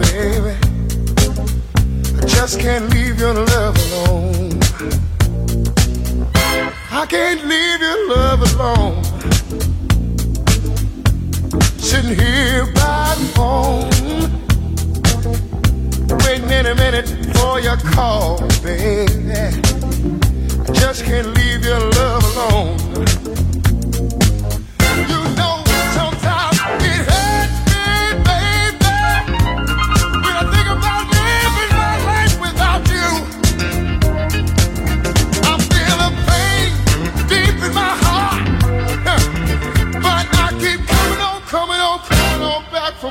baby. I just can't leave your love alone. I can't leave your love alone. Sitting here by the phone, waiting any minute for your call, baby. I just can't leave your love alone. You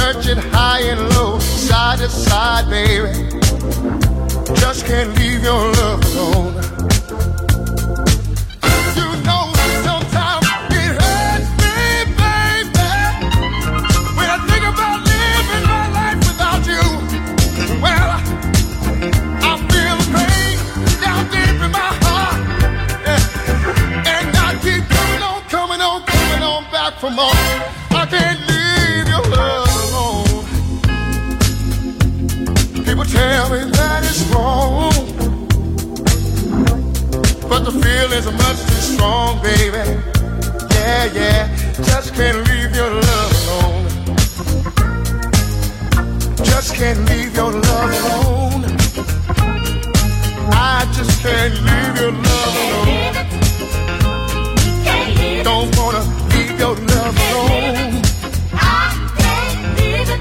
searching high and low, side to side, baby. Just can't leave your love alone. Are much too strong, baby. Yeah, yeah. Just can't leave your love alone. Just can't leave your love alone. I just can't leave your love alone. Don't wanna leave your love alone.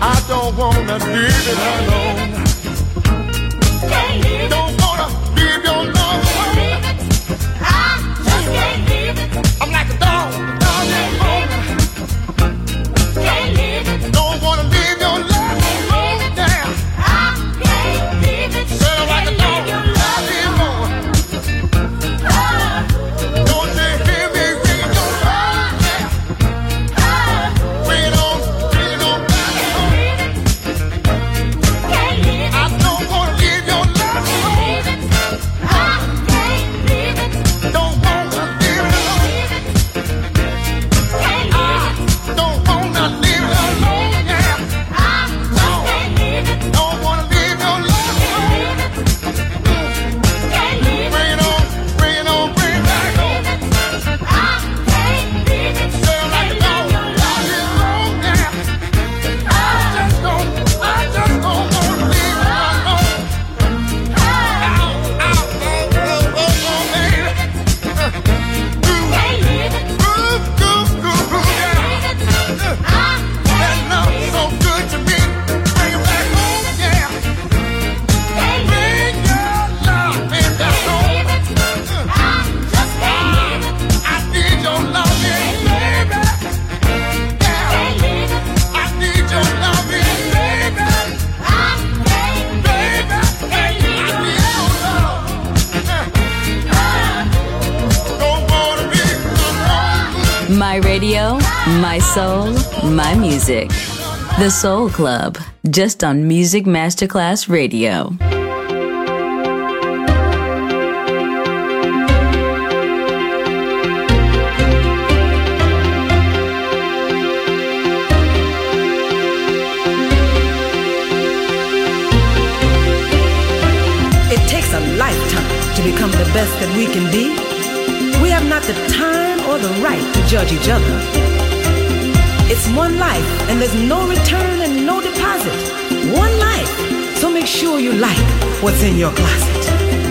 I don't wanna leave it alone. Don't My radio, my soul, my music. The Soul Club, just on Music Masterclass Radio. It takes a lifetime to become the best that we can be. We have not the time the right to judge each other. It's one life, and there's no return and no deposit. One life. So make sure you like what's in your closet.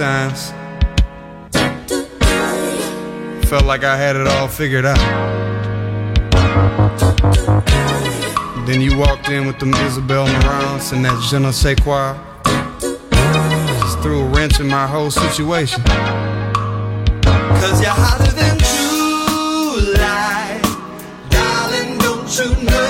signs. Felt like I had it all figured out. Then you walked in with them Isabel Marants and that je ne sais quoi. Just threw a wrench in my whole situation. Cause you're hotter than July. Darling, don't you know?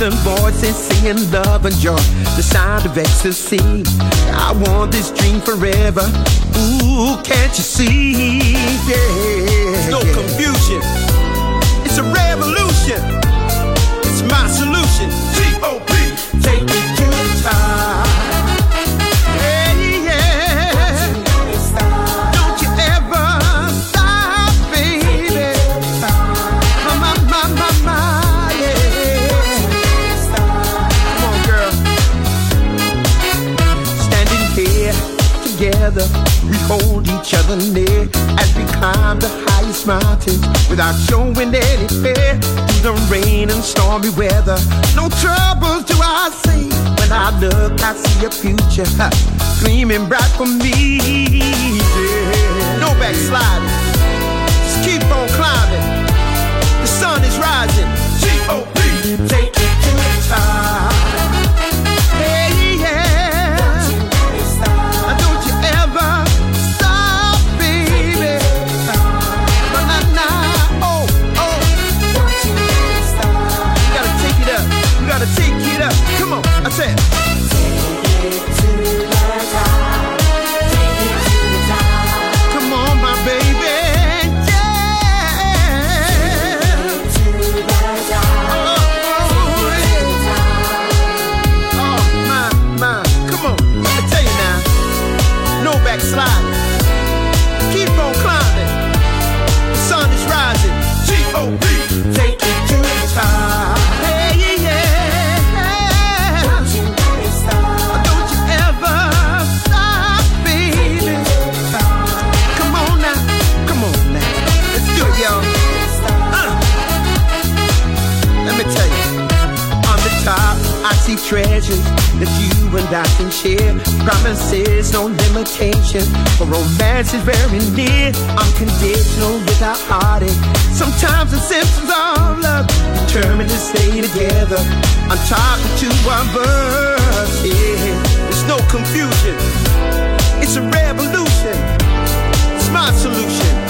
the voices singing love and joy, the sound of ecstasy. I want this dream forever. Ooh, can't you see? Yeah. There's no confusion. It's a revolution. It's my solution. G-O-P. each other near as we climb the highest mountain without showing any fear through the rain and stormy weather. No troubles do I see when I look, I see a future huh, gleaming bright for me. Yeah. No backsliding option. But romance is very near, unconditional without heartache. Sometimes the symptoms of love determined to stay together. I'm talking to two verse. Yeah, it's no confusion. It's a revolution. It's my solution.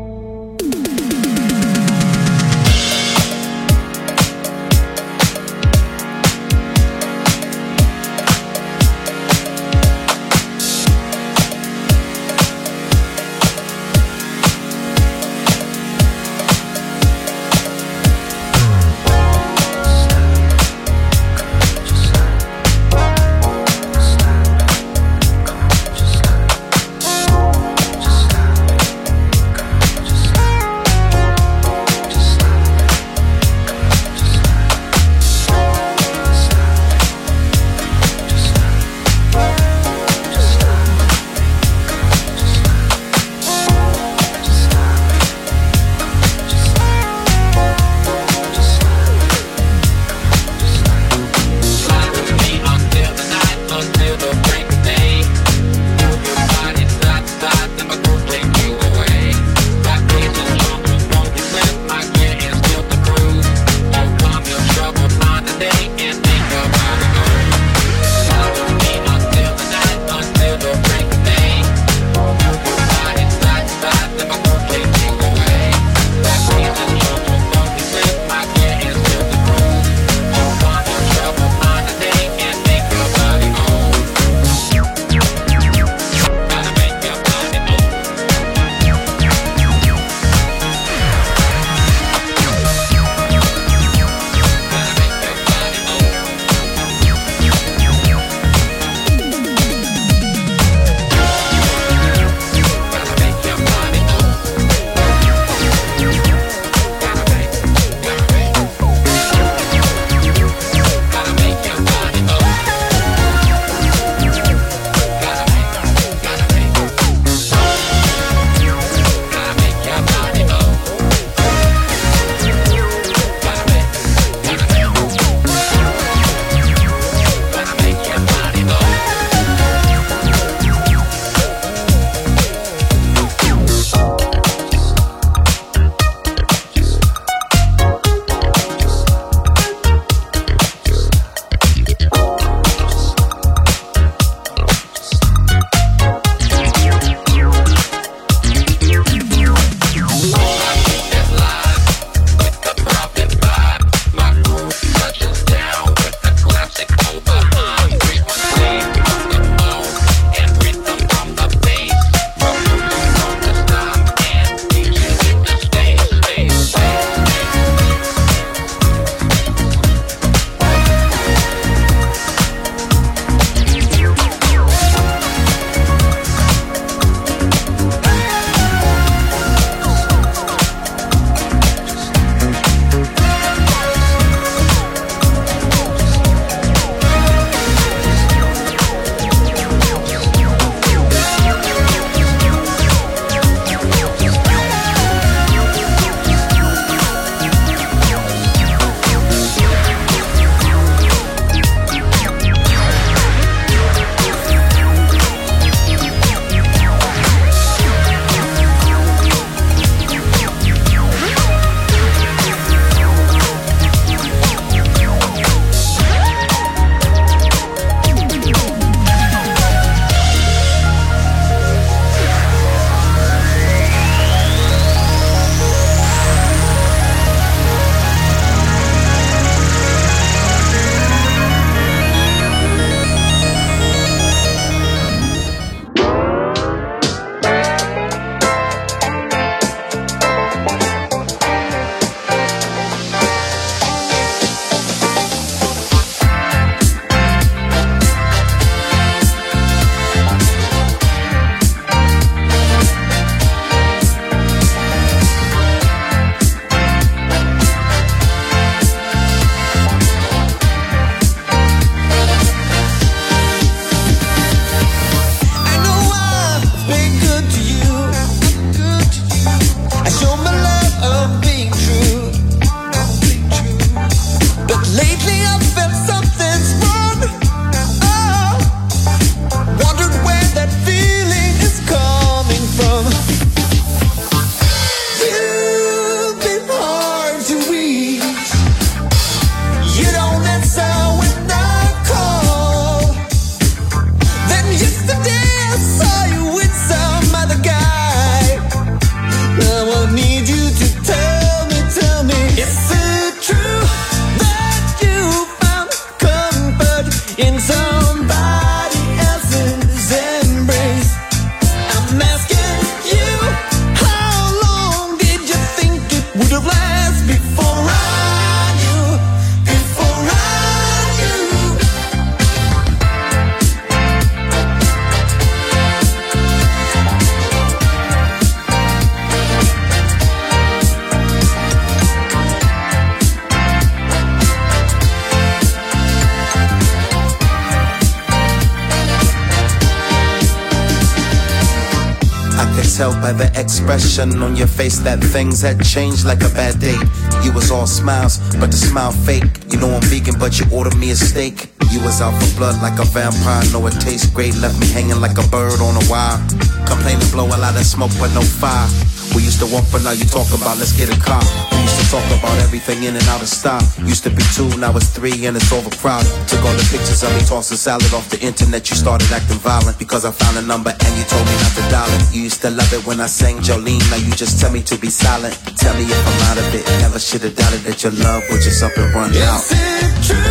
Expression on your face that things had changed like a bad day. You was all smiles, but the smile fake. You know I'm vegan, but you ordered me a steak. You was out for blood like a vampire. Know it tastes great, left me hanging like a bird on a wire. Complaining, blow a lot of smoke, but no fire. We used to walk, but now you talk about let's get a car. We used to talk about everything in and out of stock. Used to be two, now it's three, and it's overcrowded. Took all the pictures of me tossing salad off the internet. You started acting violent because I found a number and you told me not to dial it. You used to love it when I sang Jolene. Now you just tell me to be silent. Tell me if I'm out of it. Never should have doubted that your love was just up and run out. Is it true